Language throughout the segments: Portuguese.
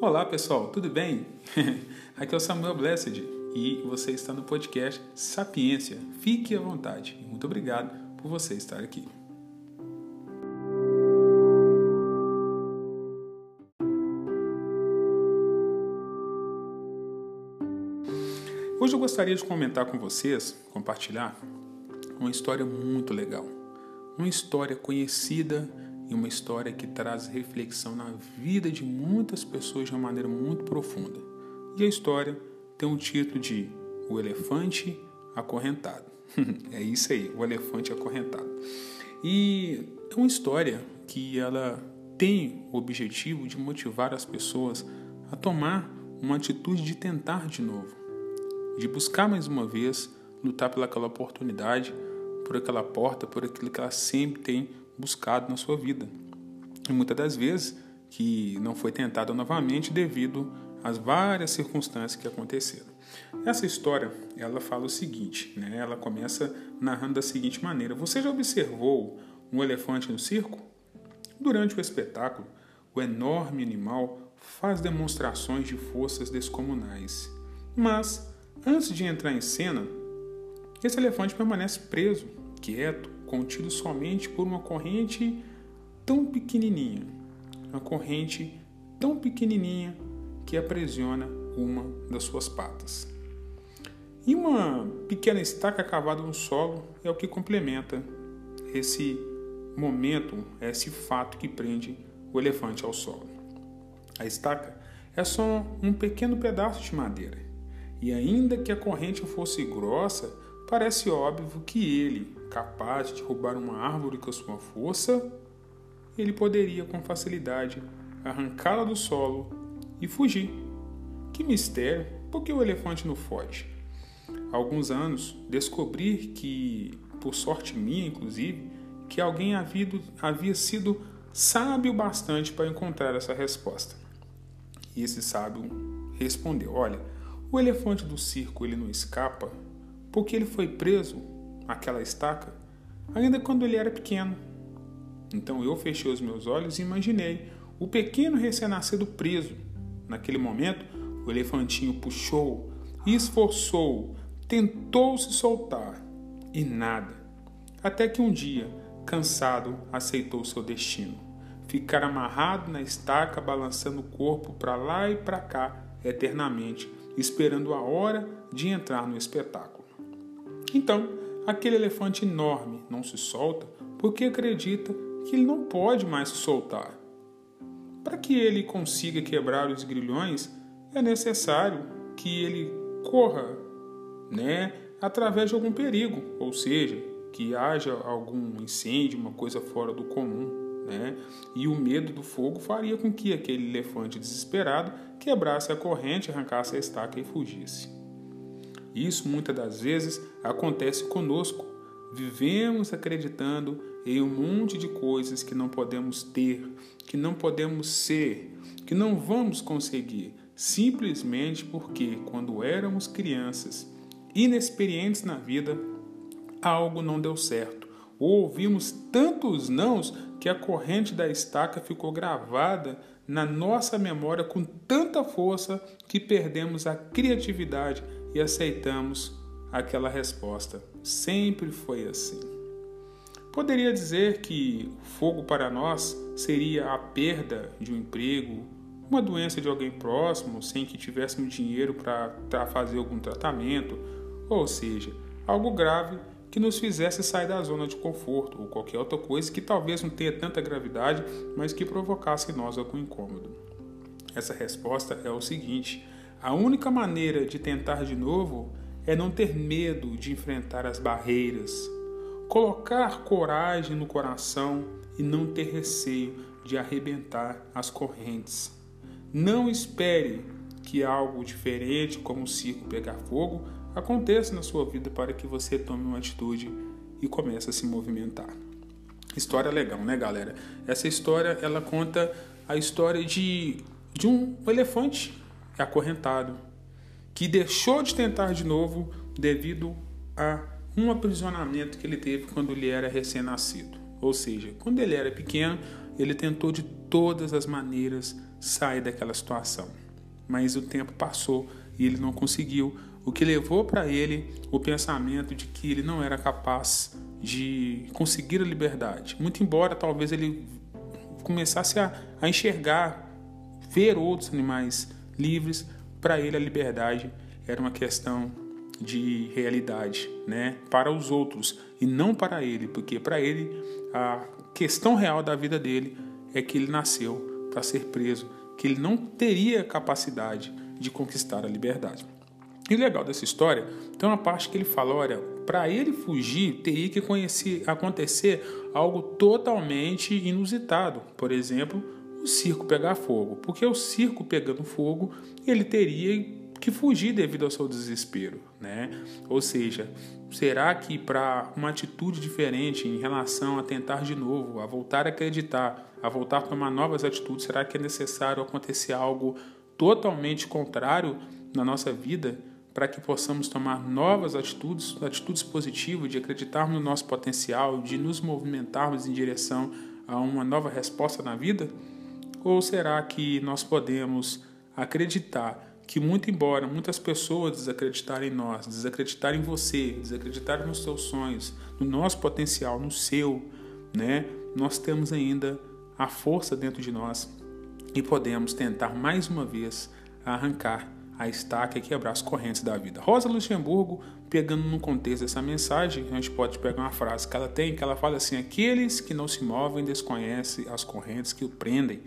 Olá pessoal, tudo bem? Aqui é o Samuel Blessed e você está no podcast Sapiência. Fique à vontade e muito obrigado por você estar aqui. Hoje eu gostaria de comentar com vocês, compartilhar uma história muito legal. Uma história conhecida e uma história que traz reflexão na vida de muitas pessoas de uma maneira muito profunda. E a história tem o título de O Elefante Acorrentado. é isso aí, o elefante acorrentado. E é uma história que ela tem o objetivo de motivar as pessoas a tomar uma atitude de tentar de novo, de buscar mais uma vez, lutar pelaquela oportunidade, por aquela porta, por aquilo que ela sempre tem buscado na sua vida. E muitas das vezes que não foi tentada novamente devido às várias circunstâncias que aconteceram. Essa história, ela fala o seguinte, né? Ela começa narrando da seguinte maneira: Você já observou um elefante no circo? Durante o espetáculo, o enorme animal faz demonstrações de forças descomunais. Mas, antes de entrar em cena, esse elefante permanece preso, quieto, contido somente por uma corrente tão pequenininha, uma corrente tão pequenininha que aprisiona uma das suas patas. E uma pequena estaca cavada no solo é o que complementa esse momento, esse fato que prende o elefante ao solo. A estaca é só um pequeno pedaço de madeira, e ainda que a corrente fosse grossa, parece óbvio que ele, capaz de derrubar uma árvore com sua força, ele poderia com facilidade arrancá-la do solo e fugir. Que mistério! Por que o elefante não foge? Há alguns anos descobri que, por sorte minha inclusive, que alguém havia, havia sido sábio bastante para encontrar essa resposta. E esse sábio respondeu: Olha, o elefante do circo ele não escapa porque ele foi preso àquela estaca ainda quando ele era pequeno. Então eu fechei os meus olhos e imaginei o pequeno recém-nascido preso. Naquele momento, o elefantinho puxou, esforçou, tentou se soltar e nada. Até que um dia, cansado, aceitou seu destino. Ficar amarrado na estaca, balançando o corpo para lá e para cá eternamente, esperando a hora de entrar no espetáculo. Então, aquele elefante enorme não se solta porque acredita que ele não pode mais se soltar. Para que ele consiga quebrar os grilhões, é necessário que ele corra, né, através de algum perigo, ou seja, que haja algum incêndio, uma coisa fora do comum, né? E o medo do fogo faria com que aquele elefante desesperado quebrasse a corrente, arrancasse a estaca e fugisse. Isso muitas das vezes acontece conosco. Vivemos acreditando em um monte de coisas que não podemos ter, que não podemos ser, que não vamos conseguir, simplesmente porque, quando éramos crianças, inexperientes na vida, algo não deu certo. Ou ouvimos tantos nãos que a corrente da estaca ficou gravada na nossa memória com tanta força que perdemos a criatividade e aceitamos aquela resposta. Sempre foi assim. Poderia dizer que fogo para nós seria a perda de um emprego, uma doença de alguém próximo sem que tivéssemos dinheiro para fazer algum tratamento, ou seja, algo grave que nos fizesse sair da zona de conforto ou qualquer outra coisa que talvez não tenha tanta gravidade, mas que provocasse em nós algum incômodo. Essa resposta é o seguinte: a única maneira de tentar de novo é não ter medo de enfrentar as barreiras, colocar coragem no coração e não ter receio de arrebentar as correntes. Não espere que algo diferente, como o circo pegar fogo, aconteça na sua vida para que você tome uma atitude e comece a se movimentar. História legal, né, galera? Essa história ela conta a história de, de um elefante é acorrentado, que deixou de tentar de novo devido a um aprisionamento que ele teve quando ele era recém-nascido. Ou seja, quando ele era pequeno, ele tentou de todas as maneiras sair daquela situação. Mas o tempo passou e ele não conseguiu, o que levou para ele o pensamento de que ele não era capaz de conseguir a liberdade. Muito embora talvez ele começasse a, a enxergar, ver outros animais livres, para ele a liberdade era uma questão de realidade, né, para os outros e não para ele, porque para ele a questão real da vida dele é que ele nasceu para ser preso, que ele não teria capacidade de conquistar a liberdade. E o legal dessa história, tem uma parte que ele fala, olha, para ele fugir teria que conhecer, acontecer algo totalmente inusitado. Por exemplo, o circo pegar fogo. Porque o circo pegando fogo, ele teria que fugir devido ao seu desespero, né? Ou seja, será que para uma atitude diferente em relação a tentar de novo, a voltar a acreditar, a voltar a tomar novas atitudes, será que é necessário acontecer algo totalmente contrário na nossa vida para que possamos tomar novas atitudes, atitudes positivas de acreditarmos no nosso potencial, de nos movimentarmos em direção a uma nova resposta na vida? Ou será que nós podemos acreditar que muito embora muitas pessoas desacreditarem em nós, desacreditarem em você, desacreditarem nos seus sonhos, no nosso potencial, no seu, né? Nós temos ainda a força dentro de nós e podemos tentar mais uma vez arrancar a estaca e quebrar as correntes da vida. Rosa Luxemburgo, pegando no contexto dessa mensagem, a gente pode pegar uma frase que ela tem, que ela fala assim: aqueles que não se movem desconhecem as correntes que o prendem.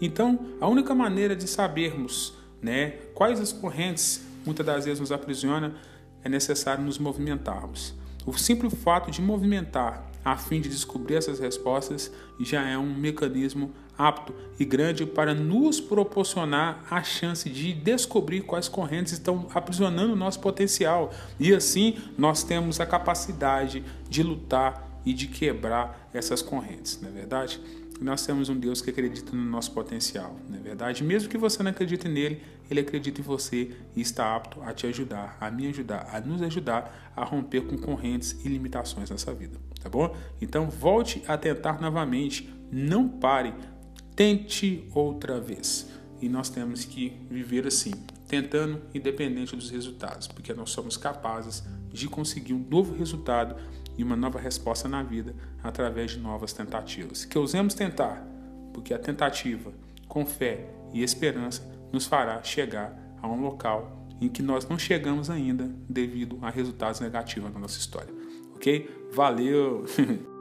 Então, a única maneira de sabermos né? Quais as correntes muitas das vezes nos aprisiona, é necessário nos movimentarmos. O simples fato de movimentar a fim de descobrir essas respostas já é um mecanismo apto e grande para nos proporcionar a chance de descobrir quais correntes estão aprisionando o nosso potencial. E assim nós temos a capacidade de lutar e de quebrar essas correntes, não é verdade? nós temos um Deus que acredita no nosso potencial, não é verdade? Mesmo que você não acredite nele, ele acredita em você e está apto a te ajudar, a me ajudar, a nos ajudar a romper com correntes e limitações nessa vida, tá bom? Então volte a tentar novamente, não pare, tente outra vez. E nós temos que viver assim, tentando independente dos resultados, porque nós somos capazes de conseguir um novo resultado e uma nova resposta na vida através de novas tentativas. Que ousemos tentar, porque a tentativa, com fé e esperança, nos fará chegar a um local em que nós não chegamos ainda devido a resultados negativos na nossa história. Ok? Valeu!